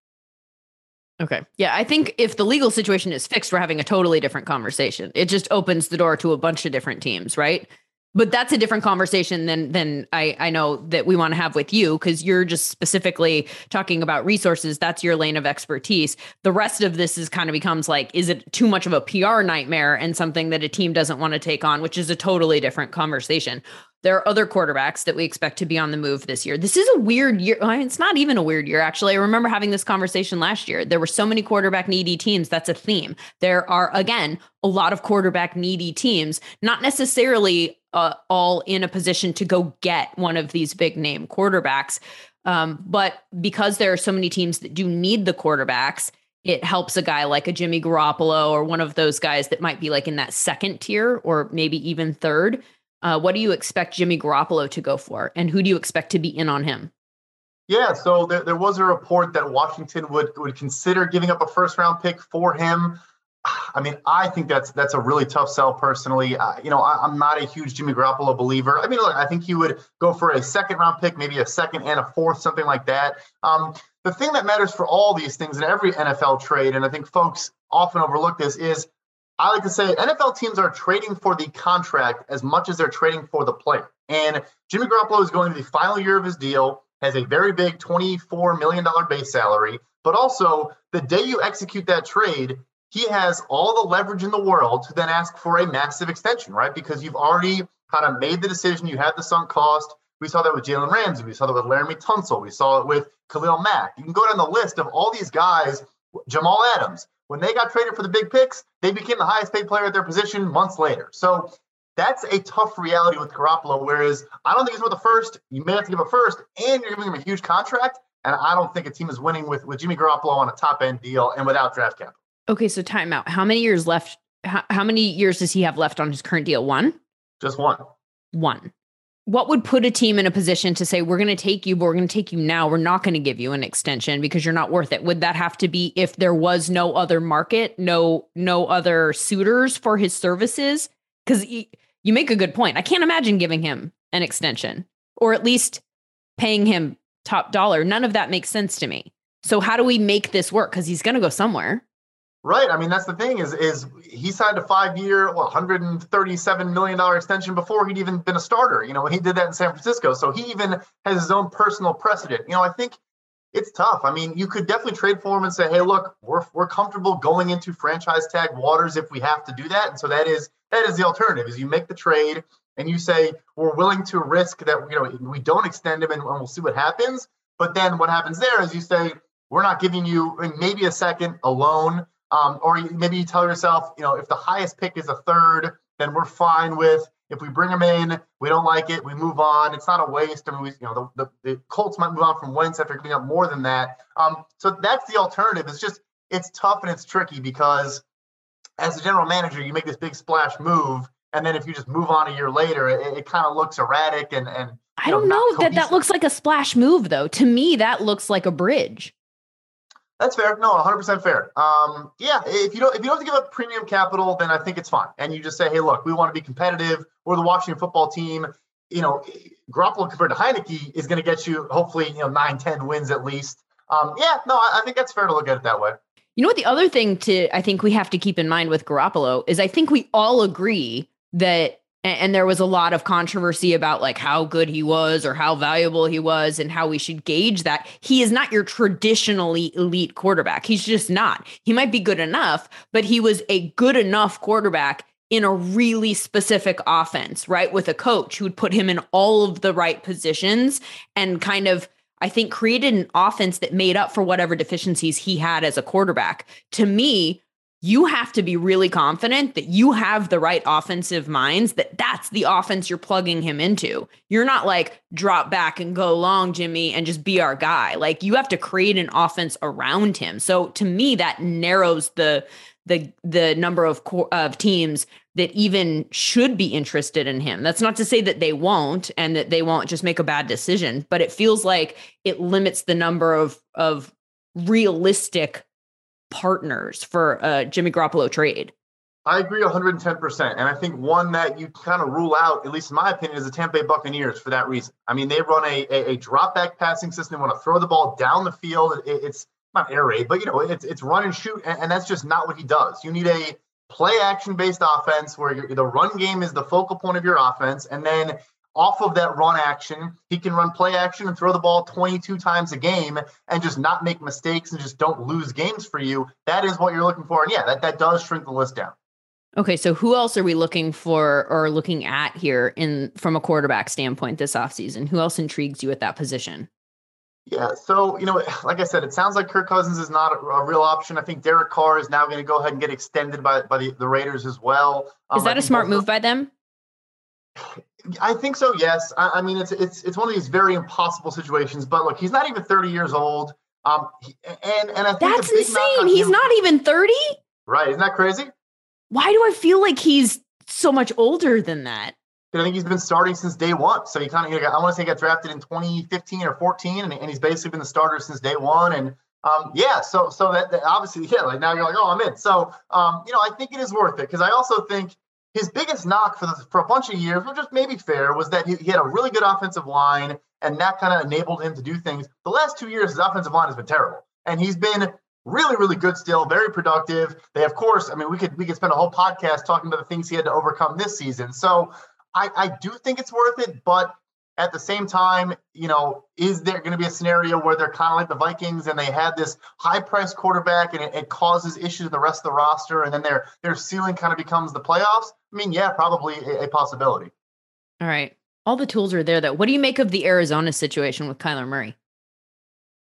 Okay. Yeah, I think if the legal situation is fixed, we're having a totally different conversation. It just opens the door to a bunch of different teams, right? But that's a different conversation than than I I know that we want to have with you because you're just specifically talking about resources. That's your lane of expertise. The rest of this is kind of becomes like, is it too much of a PR nightmare and something that a team doesn't want to take on, which is a totally different conversation. There are other quarterbacks that we expect to be on the move this year. This is a weird year. I mean, it's not even a weird year, actually. I remember having this conversation last year. There were so many quarterback needy teams. That's a theme. There are, again, a lot of quarterback needy teams, not necessarily uh, all in a position to go get one of these big name quarterbacks. Um, but because there are so many teams that do need the quarterbacks, it helps a guy like a Jimmy Garoppolo or one of those guys that might be like in that second tier or maybe even third uh, what do you expect Jimmy Garoppolo to go for, and who do you expect to be in on him? Yeah, so there, there was a report that Washington would would consider giving up a first round pick for him. (sighs) I mean, I think that's that's a really tough sell personally. Uh, you know, I, am not a huge Jimmy Garoppolo believer. I mean, look, I think he would go for a second round pick, maybe a second and a fourth, something like that. Um, the thing that matters for all these things in every NFL trade, and I think folks often overlook this, is I like to say NFL teams are trading for the contract as much as they're trading for the player. And Jimmy Garoppolo is going to the final year of his deal, has a very big $24 million base salary, but also the day you execute that trade, he has all the leverage in the world to then ask for a massive extension, right? Because you've already kind of made the decision, you have the sunk cost. We saw that with Jalen Ramsey. We saw that with Laremy Tunsil. We saw it with Khalil Mack. You can go down the list of all these guys, Jamal Adams, when they got traded for the big picks, they became the highest paid player at their position months later. So that's a tough reality with Garoppolo. Whereas I don't think he's worth the first. You may have to give a first, and you're giving him a huge contract. And I don't think a team is winning with, with Jimmy Garoppolo on a top end deal and without draft capital. Okay, so timeout. How many years left? How, how many years does he have left on his current deal? One? Just one. One what would put a team in a position to say we're going to take you but we're going to take you now. We're not going to give you an extension because you're not worth it. Would that have to be if there was no other market no no other suitors for his services? Because you make a good point. I can't imagine giving him an extension or at least paying him top dollar. None of that makes sense to me. So how do we make this work? Because he's going to go somewhere Right. I mean, that's the thing is is he signed a five year, well, 137 million dollar extension before he'd even been a starter. You know, he did that in San Francisco, so he even has his own personal precedent. You know, I think it's tough. I mean, you could definitely trade for him and say, "Hey, look, we're we're comfortable going into franchise tag waters if we have to do that." And so that is that is the alternative: is you make the trade and you say we're willing to risk that you know we don't extend him and, we'll see what happens. But then what happens there is you say we're not giving you maybe a second, a loan um, or maybe you tell yourself, you know, if the highest pick is a third, then we're fine with. If we bring him in, we don't like it, we move on. It's not a waste. I mean, we, you know, the, the, the Colts might move on from Wentz after giving up more than that. Um, so that's the alternative. It's just it's tough and it's tricky because as a general manager, you make this big splash move, and then if you just move on a year later, it, it kind of looks erratic and and. I don't know, know that that looks like a splash move though. To me, that looks like a bridge. That's fair. No, 100% fair. Um, yeah, if you don't if you don't have to give up premium capital, then I think it's fine. And you just say, hey, look, we want to be competitive. We're the Washington football team. You know, Garoppolo compared to Heinicke is going to get you hopefully you know nine, ten wins at least. Um, yeah, no, I, I think that's fair to look at it that way. You know what? The other thing to I think we have to keep in mind with Garoppolo is I think we all agree that and, and there was a lot of controversy about like how good he was or how valuable he was and how we should gauge that. He is not your traditionally elite quarterback. He's just not. He might be good enough, but he was a good enough quarterback in a really specific offense, right? With a coach who would put him in all of the right positions and kind of, I think, created an offense that made up for whatever deficiencies he had as a quarterback. To me, you have to be really confident that you have the right offensive minds that that's the offense you're plugging him into. You're not like drop back and go long jimmy and just be our guy. Like you have to create an offense around him. So to me that narrows the the the number of of teams that even should be interested in him. That's not to say that they won't and that they won't just make a bad decision but it feels like it limits the number of of realistic partners for Jimmy Garoppolo trade. I agree 110%. And I think one that you kind of rule out, at least in my opinion, is the Tampa Bay Buccaneers for that reason. I mean, they run a, a, a drop back passing system. They want to throw the ball down the field. It, it's not air raid, but, you know, it's, it's run and shoot. And, and, that's just not what he does. You need a play action based offense where the run game is the focal point of your offense. And then off of that run action. He can run play action and throw the ball 22 times a game and just not make mistakes and just don't lose games for you. That is what you're looking for. And yeah, that, that does shrink the list down. Okay, so who else are we looking for or looking at here in from a quarterback standpoint this offseason? Who else intrigues you at that position? Yeah, so you know, like I said, it sounds like Kirk Cousins is not a, a real option. I think Derek Carr is now going to go ahead and get extended by by the, the Raiders as well. Um, is that a smart move by them? I think so. Yes. I, I, mean, it's it's it's one of these very impossible situations. But look, he's not even 30 years old. Um, and and I think that's insane. He's him, not even 30. Right? Isn't that crazy? Why do I feel like he's so much older than that? I think he's been starting since day one. So he kind of, you know, I want to say, he got drafted in 2015 or 14, and, and he's basically been the starter since day one. And um, yeah, so so that, that obviously, yeah, like now you're like, oh, I'm in. So um, you know, I think it is worth it because I also think his biggest knock for the, for a bunch of years, which is maybe fair, was that he, he had a really good offensive line, and that kind of enabled him to do things. The last two years, his offensive line has been terrible, and he's been really, really good still, very productive. They, of course, I mean, we could we could spend a whole podcast talking about the things he had to overcome this season. So I, I do think it's worth it, but at the same time, you know, is there going to be a scenario where they're kind of like the Vikings and they had this high price quarterback and it, it, causes issues to the rest of the roster and then their their ceiling kind of becomes the playoffs? I mean, yeah, probably a, a possibility. All right. All the tools are there though. What do you make of the Arizona situation with Kyler Murray?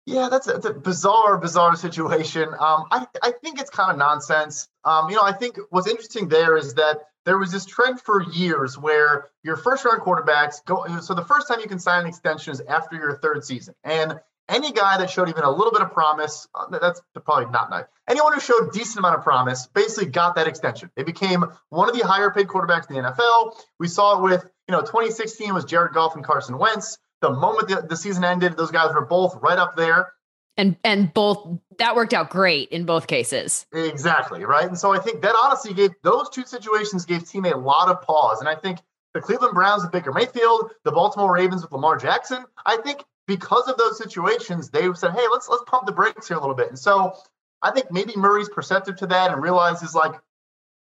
Yeah, that's a, a bizarre, bizarre situation. Um, I, I think it's kind of nonsense. Um, you know, I think what's interesting there is that there was this trend for years where your first round quarterbacks go. So the first time you can sign an extension is after your third season. And any guy that showed even a little bit of promise, uh, that's probably not nice. Anyone who showed decent amount of promise basically got that extension. They became one of the higher paid quarterbacks in the NFL. We saw it with, you know, 2016 was Jared Goff and Carson Wentz. The moment the, the season ended, those guys were both right up there. And and both that worked out great in both cases. Exactly right? And so i think that honestly gave those two situations gave team a lot of pause. And i think the cleveland browns with baker mayfield the baltimore ravens with lamar jackson i think because of those situations they said hey let's let's pump the brakes here a little bit. And so i think maybe murray's perceptive to that and realizes like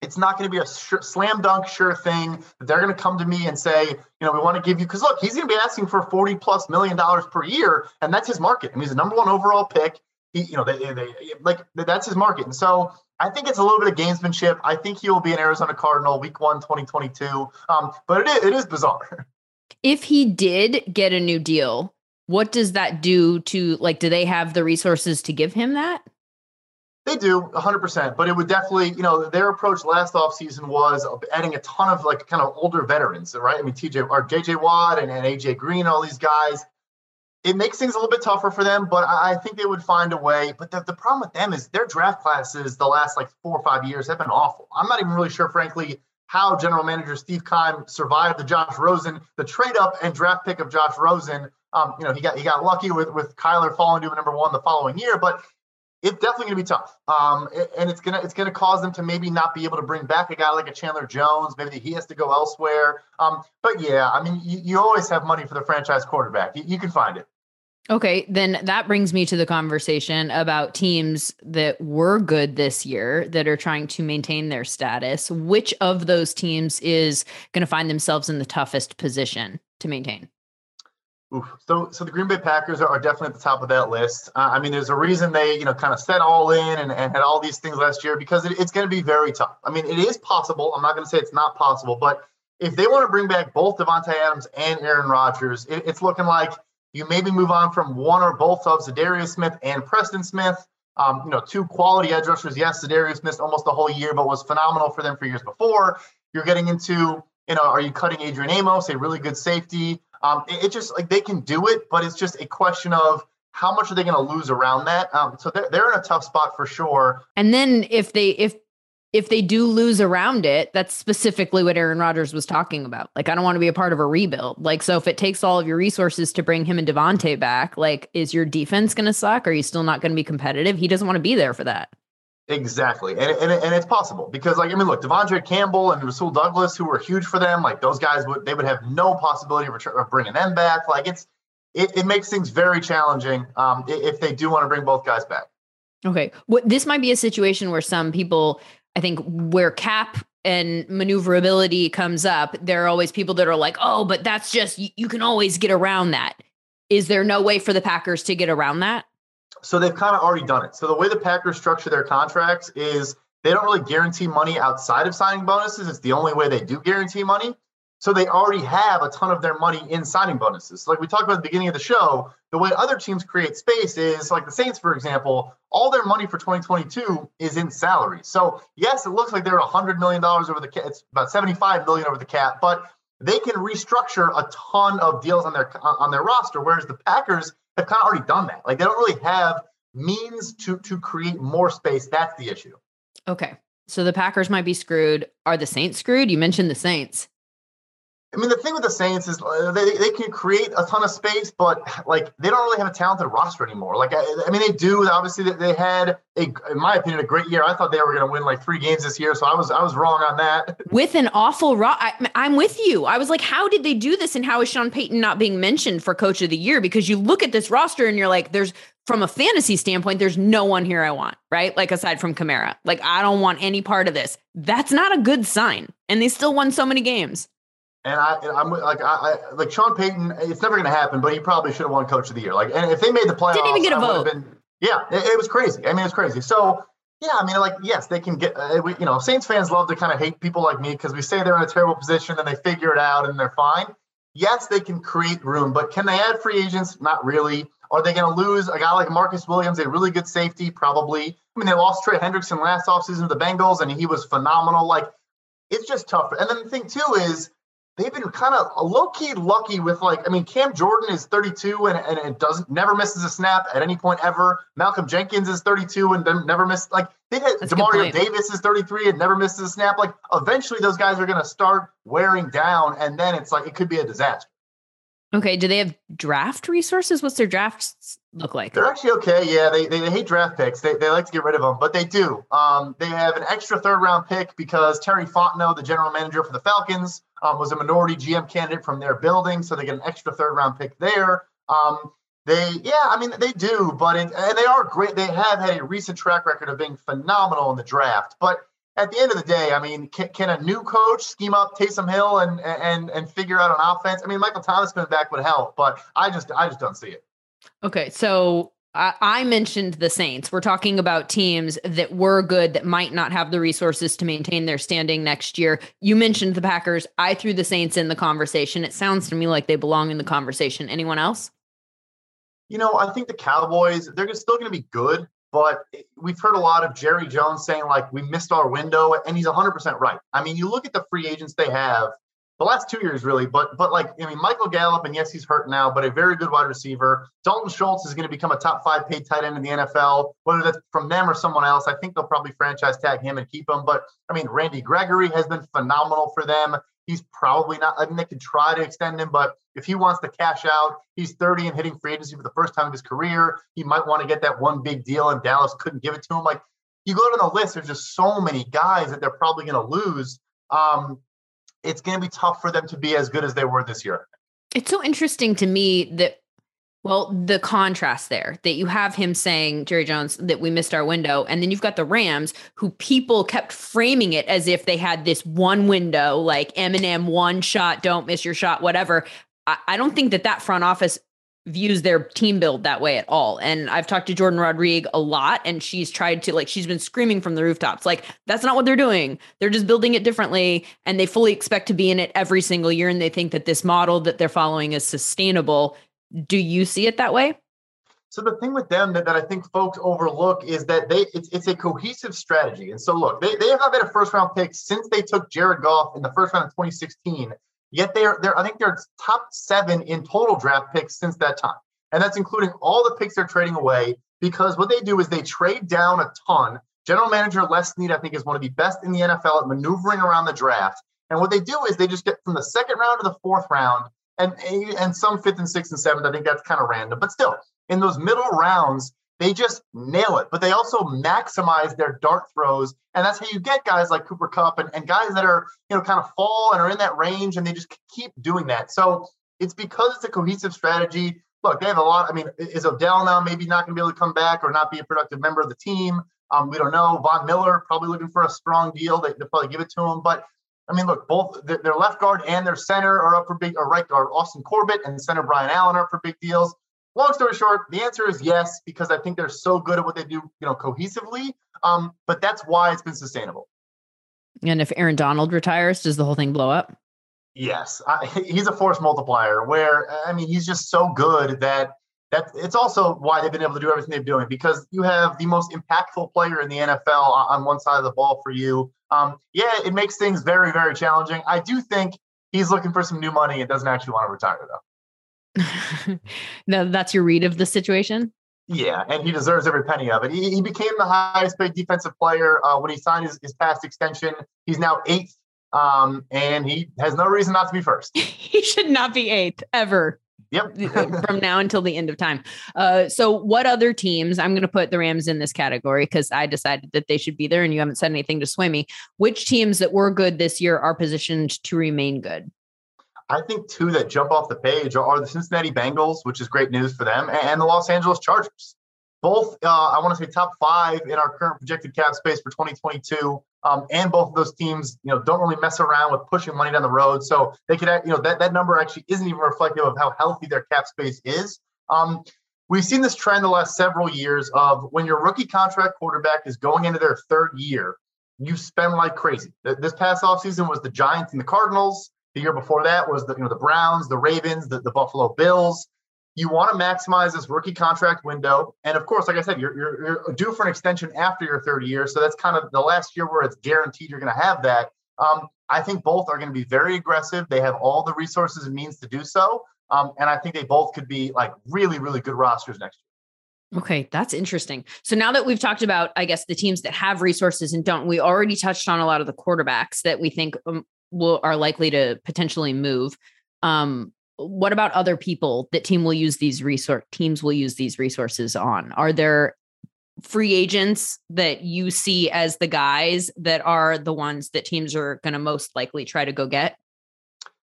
it's not going to be a sh- slam dunk sure thing that they're going to come to me and say, you know, we want to give you because look, he's going to be asking for 40 plus million dollars per year, and that's his market. I mean, he's the number one overall pick. He, you know, they, they, they, like that's his market. And so I think it's a little bit of gamesmanship. I think he will be an Arizona Cardinal week one, 2022. Um, but it is, it is bizarre. (laughs) If he did get a new deal, what does that do to like, do they have the resources to give him that? They do 100%, but it would definitely, you know, their approach last offseason was adding a ton of like kind of older veterans, right? I mean, TJ or JJ Watt and, and AJ Green, all these guys. It makes things a little bit tougher for them, but I, think they would find a way. But the, the problem with them is their draft classes the last like four or five years have been awful. I'm not even really sure, frankly, how general manager Steve Keim survived the Josh Rosen, the trade up and draft pick of Josh Rosen. Um, you know, he got he got lucky with with Kyler falling to number one the following year, but it's definitely going to be tough. Um, and it's gonna it's gonna cause them to maybe not be able to bring back a guy like a Chandler Jones. Maybe he has to go elsewhere. Um, but yeah, I mean, you, you always have money for the franchise quarterback. You, you can find it. Okay, then that brings me to the conversation about teams that were good this year that are trying to maintain their status. Which of those teams is going to find themselves in the toughest position to maintain? Oof. So, so the Green Bay Packers are definitely at the top of that list. Uh, I mean, there's a reason they, you know, kind of set all in and, and had all these things last year because it, it's going to be very tough. I mean, it is possible. I'm not going to say it's not possible, but if they want to bring back both Davante Adams and Aaron Rodgers, it, it's looking like you maybe move on from one or both of Za'Darius Smith and Preston Smith. Um, you know, two quality edge rushers. Yes, Za'Darius missed almost the whole year, but was phenomenal for them for years before. You're getting into, you know, are you cutting Adrian Amos, a really good safety? Um, it, it, just like they can do it, but it's just a question of how much are they going to lose around that. Um, so they're, they're in a tough spot for sure. And then if they if if they do lose around it, that's specifically what Aaron Rodgers was talking about. Like, I don't want to be a part of a rebuild. Like, so if it takes all of your resources to bring him and Davante back, like, is your defense going to suck? Are you still not going to be competitive? He doesn't want to be there for that. Exactly. And, and, and it's possible because, like, I mean, look, De'Vondre Campbell and Rasul Douglas, who were huge for them, like, those guys would, they would have no possibility of, of bringing them back. Like, it's, it, it makes things very challenging um, if they do want to bring both guys back. Okay. What this might be a situation where some people I think where cap and maneuverability comes up, there are always people that are like, oh, but that's just, you, you can always get around that. Is there no way for the Packers to get around that? So they've kind of already done it. So the way the Packers structure their contracts is they don't really guarantee money outside of signing bonuses. It's the only way they do guarantee money. So they already have a ton of their money in signing bonuses. like we talked about at the beginning of the show, the way other teams create space is like the Saints, for example, all their money for 2022 is in salary. So yes, it looks like they're 100 million dollars over the cap. It's about 75 million over the cap, but they can restructure a ton of deals on their on their roster. Whereas the Packers have kind of already done that. Like they don't really have means to to create more space. That's the issue. Okay. So the Packers might be screwed. Are the Saints screwed? You mentioned the Saints. I mean, the thing with the Saints is uh, they, they can create a ton of space, but like they don't really have a talented roster anymore. Like, I, I mean, they do. Obviously, they had a, in my opinion, a great year. I thought they were going to win like three games this year, so I was I was wrong on that. (laughs) With an awful ro- I, I'm with you. I was like, how did they do this, and how is Sean Payton not being mentioned for Coach of the Year? Because you look at this roster and you're like, there's from a fantasy standpoint, there's no one here I want, right? Like aside from Kamara, like I don't want any part of this. That's not a good sign, and they still won so many games. And I, I'm like, I, I like Sean Payton. It's never going to happen, but he probably should have won Coach of the Year. Like, and if they made the playoffs, didn't even get a vote. Been, yeah, it, it, was crazy. I mean, it's crazy. So, yeah, I mean, like, yes, they can get. Uh, we, you know, Saints fans love to kind of hate people like me because we say they're in a terrible position and they figure it out and they're fine. Yes, they can create room, but can they add free agents? Not really. Are they going to lose a guy like Marcus Williams, a really good safety? Probably. I mean, they lost Trey Hendrickson last offseason to the Bengals, and he was phenomenal. Like, it's just tough. And then the thing too is they've been kind of low key lucky with like I mean Cam Jordan is 32 and, and it doesn't never misses a snap at any point ever. Malcolm Jenkins is 32 and then never missed like they had Demario Davis is 33 and never misses a snap. Like eventually those guys are going to start wearing down and then it's like it could be a disaster. Okay. Do they have draft resources? What's their drafts look like? They're actually okay. Yeah, they, they, they, hate draft picks. They, they like to get rid of them, but they do. Um, they have an extra third round pick because Terry Fontenot, the general manager for the Falcons, um, was a minority GM candidate from their building, so they get an extra third round pick there. Um, they, yeah, I mean, they do, but and they are great. They have had a recent track record of being phenomenal in the draft, but at the end of the day, I mean, can, can, a new coach scheme up Taysom Hill and and and figure out an offense? I mean, Michael Thomas coming back would help, but I just I just don't see it. Okay, so I, mentioned the Saints. We're talking about teams that were good that might not have the resources to maintain their standing next year. You mentioned the Packers. I threw the Saints in the conversation. It sounds to me like they belong in the conversation. Anyone else? You know, I think the Cowboys, they're still going to be good. But we've heard a lot of Jerry Jones saying, like, we missed our window, and he's 100% right. I mean, you look at the free agents they have the last two years, really, but but like, I mean, Michael Gallup, and yes, he's hurt now, but a very good wide receiver. Dalton Schultz is going to become a top five paid tight end in the NFL, whether that's from them or someone else. I think they'll probably franchise tag him and keep him. But I mean, Randy Gregory has been phenomenal for them. He's probably not, I mean, they could try to extend him, but if he wants to cash out, he's 30 and hitting free agency for the first time in his career. He might want to get that one big deal, and Dallas couldn't give it to him. Like, you go down the list, there's just so many guys that they're probably going to lose. Um, it's going to be tough for them to be as good as they were this year. It's so interesting to me that Well, the contrast there that you have him saying, Jerry Jones, that we missed our window. And then you've got the Rams, who people kept framing it as if they had this one window, like Eminem, one shot, don't miss your shot, whatever. I, I don't think that that front office views their team build that way at all. And I've talked to Jordan Rodrigue a lot, and she's tried to, like, she's been screaming from the rooftops, like, that's not what they're doing. They're just building it differently. And they fully expect to be in it every single year. And they think that this model that they're following is sustainable do you see it that way? So the thing with them that, that I think folks overlook is that they it's, it's a cohesive strategy. And so look, they, they have not been a first round pick since they took Jared Goff in the first round of 2016. Yet they're they're I think they're top seven in total draft picks since that time. And that's including all the picks they're trading away because what they do is they trade down a ton. General manager Les Snead, I think, is one of the best in the NFL at maneuvering around the draft. And what they do is they just get from the second round to the fourth round, and and some fifth and sixth and seventh. I think that's kind of random, but still, in those middle rounds, they just nail it. But they also maximize their dart throws, and that's how you get guys like Cooper Kupp and, and guys that are you know kind of fall and are in that range, and they just keep doing that. So it's because it's a cohesive strategy. Look, they have a lot. I mean, is Odell now maybe not going to be able to come back or not be a productive member of the team? Um, we don't know. Von Miller probably looking for a strong deal. They, will probably give it to him, but I mean, look, both their left guard and their center are up for big, or right guard Austin Corbett and center Brian Allen are up for big deals. Long story short, the answer is yes because I think they're so good at what they do, you know, cohesively. Um, but that's why it's been sustainable. And if Aaron Donald retires, does the whole thing blow up? Yes, I, (laughs) he's a force multiplier. Where I mean, he's just so good that that it's also why they've been able to do everything they're doing because you have the most impactful player in the NFL on one side of the ball for you. Um, yeah, it makes things very, very challenging. I do think he's looking for some new money and doesn't actually want to retire though. (laughs) no, that's your read of the situation. Yeah, and he deserves every penny of it. He, he became the highest paid defensive player uh, when he signed his, his past extension. He's now eighth, um, and he has no reason not to be first. (laughs) he should not be eighth ever. Yep. (laughs) from now until the end of time. Uh, so, what other teams? I'm going to put the Rams in this category because I decided that they should be there, and you haven't said anything to sway me. Which teams that were good this year are positioned to remain good? I think two that jump off the page are the Cincinnati Bengals, which is great news for them, and the Los Angeles Chargers. Both, uh, I want to say, top five in our current projected cap space for 2022. Um, and both of those teams, you know, don't really mess around with pushing money down the road. So they could, you know, that, that number actually isn't even reflective of how healthy their cap space is. Um, we've seen this trend the last several years of when your rookie contract quarterback is going into their third year, you spend like crazy. This past offseason was the Giants and the Cardinals. The year before that was the, you know, the Browns, the Ravens, the, the Buffalo Bills you want to maximize this rookie contract window. And of course, like I said, you're, you're, you're, due for an extension after your third year. So that's kind of the last year where it's guaranteed you're going to have that. Um, I think both are going to be very aggressive. They have all the resources and means to do so. Um, and I think they both could be like really, really good rosters next year. Okay, that's interesting. So now that we've talked about, I guess, the teams that have resources and don't, we already touched on a lot of the quarterbacks that we think um, will are likely to potentially move. Um, what about other people that team will use these resource teams will use these resources on? Are there free agents that you see as the guys that are the ones that teams are going to most likely try to go get?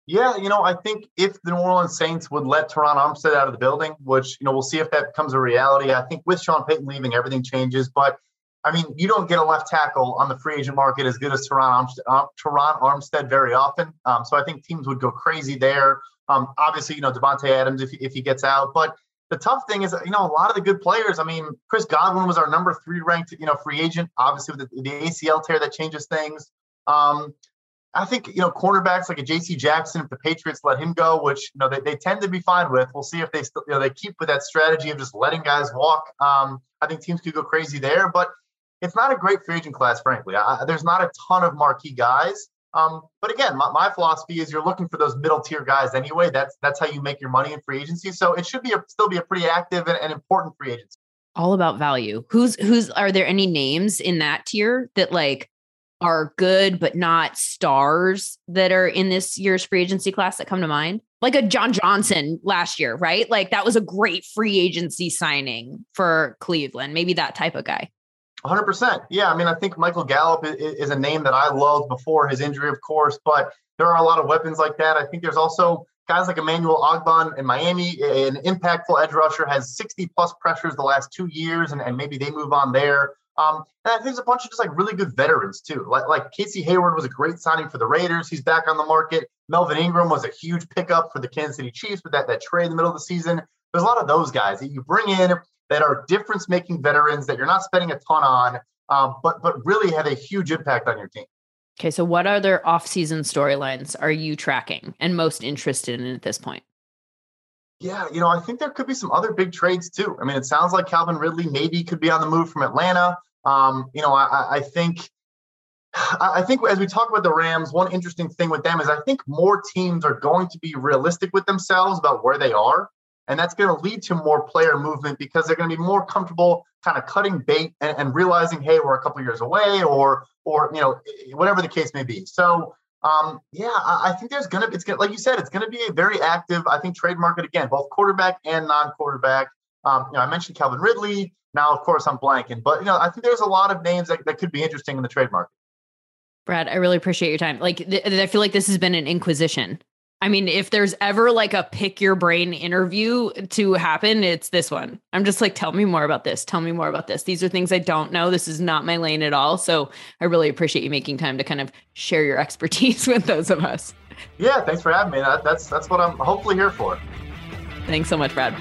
Yeah, you know, I think if the New Orleans Saints would let Terron Armstead out of the building, which, you know, we'll see if that becomes a reality. I think with Sean Payton leaving, everything changes. But I mean, you don't get a left tackle on the free agent market as good as Terron Armstead, uh, Terron Armstead very often. Um, so I think teams would go crazy there. Um, obviously, you know, Davante Adams if, if he gets out. But the tough thing is, you know, a lot of the good players. I mean, Chris Godwin was our number three ranked, you know, free agent. Obviously, with the, the ACL tear that changes things. Um, I think you know cornerbacks like a J.C. Jackson. If the Patriots let him go, which you know they, they tend to be fine with, we'll see if they still you know they keep with that strategy of just letting guys walk. Um, I think teams could go crazy there, but it's not a great free agent class, frankly. I, there's not a ton of marquee guys. Um, but again, my, my, philosophy is you're looking for those middle tier guys anyway. That's that's how you make your money in free agency. So it should be a, still be a pretty active and, and important free agency. All about value. Who's who's are there any names in that tier that like are good but not stars that are in this year's free agency class that come to mind? Like a John Johnson last year, right? Like that was a great free agency signing for Cleveland. Maybe that type of guy. 100%. Yeah. I mean, I think Michael Gallup is, a name that I loved before his injury, of course, but there are a lot of weapons like that. I think there's also guys like Emmanuel Ogbah in Miami, an impactful edge rusher, has 60 plus pressures the last two years, and, and maybe they move on there. Um, and I think there's a bunch of just like really good veterans too. Like like Casey Hayward was a great signing for the Raiders. He's back on the market. Melvin Ingram was a huge pickup for the Kansas City Chiefs with that that trade in the middle of the season. There's a lot of those guys that you bring in that are difference making veterans that you're not spending a ton on, um, but but really have a huge impact on your team. Okay, so what other off-season storylines are you tracking and most interested in at this point? Yeah, you know, I think there could be some other big trades too. I mean, it sounds like Calvin Ridley maybe could be on the move from Atlanta. Um, you know, I, I think I think as we talk about the Rams, one interesting thing with them is I think more teams are going to be realistic with themselves about where they are. And that's going to lead to more player movement because they're going to be more comfortable kind of cutting bait and, and realizing, hey, we're a couple years away or, or, you know, whatever the case may be. So um, yeah, I, I think there's gonna it's gonna like you said, it's gonna be a very active, I think, trade market again, both quarterback and non-quarterback. Um, you know, I mentioned Calvin Ridley. Now, of course, I'm blanking, but you know, I think there's a lot of names that, that could be interesting in the trade market. Brad, I really appreciate your time. Like, th- I feel like this has been an inquisition. I mean, if there's ever like a pick your brain interview to happen, it's this one. I'm just like, tell me more about this. Tell me more about this. These are things I don't know. This is not my lane at all. So I really appreciate you making time to kind of share your (laughs) expertise with those of us. Yeah, thanks for having me. That, that's that's what I'm hopefully here for. Thanks so much, Brad.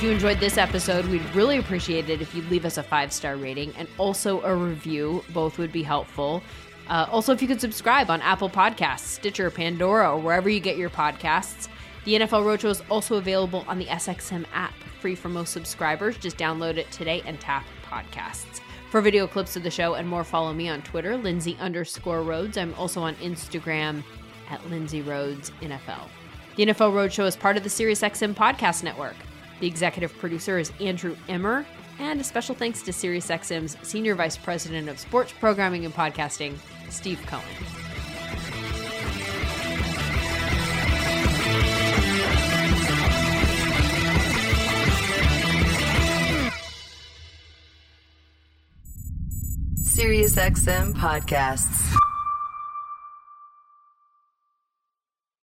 If you enjoyed this episode, we'd really appreciate it if you'd leave us a five star rating and also a review. Both would be helpful. Uh, also, if you could subscribe on Apple Podcasts, Stitcher, Pandora, or wherever you get your podcasts. The NFL Roadshow is also available on the SXM app, free for most subscribers. Just download it today and tap podcasts. For video clips of the show and more, follow me on Twitter, Lindsay underscore Rhodes. I'm also on Instagram at Lindsay Rhodes NFL. The NFL Roadshow is part of the SiriusXM podcast network. The executive producer is Andrew Emmer, and a special thanks to SiriusXM's Senior Vice President of Sports Programming and Podcasting, Steve Cohen. SiriusXM podcasts.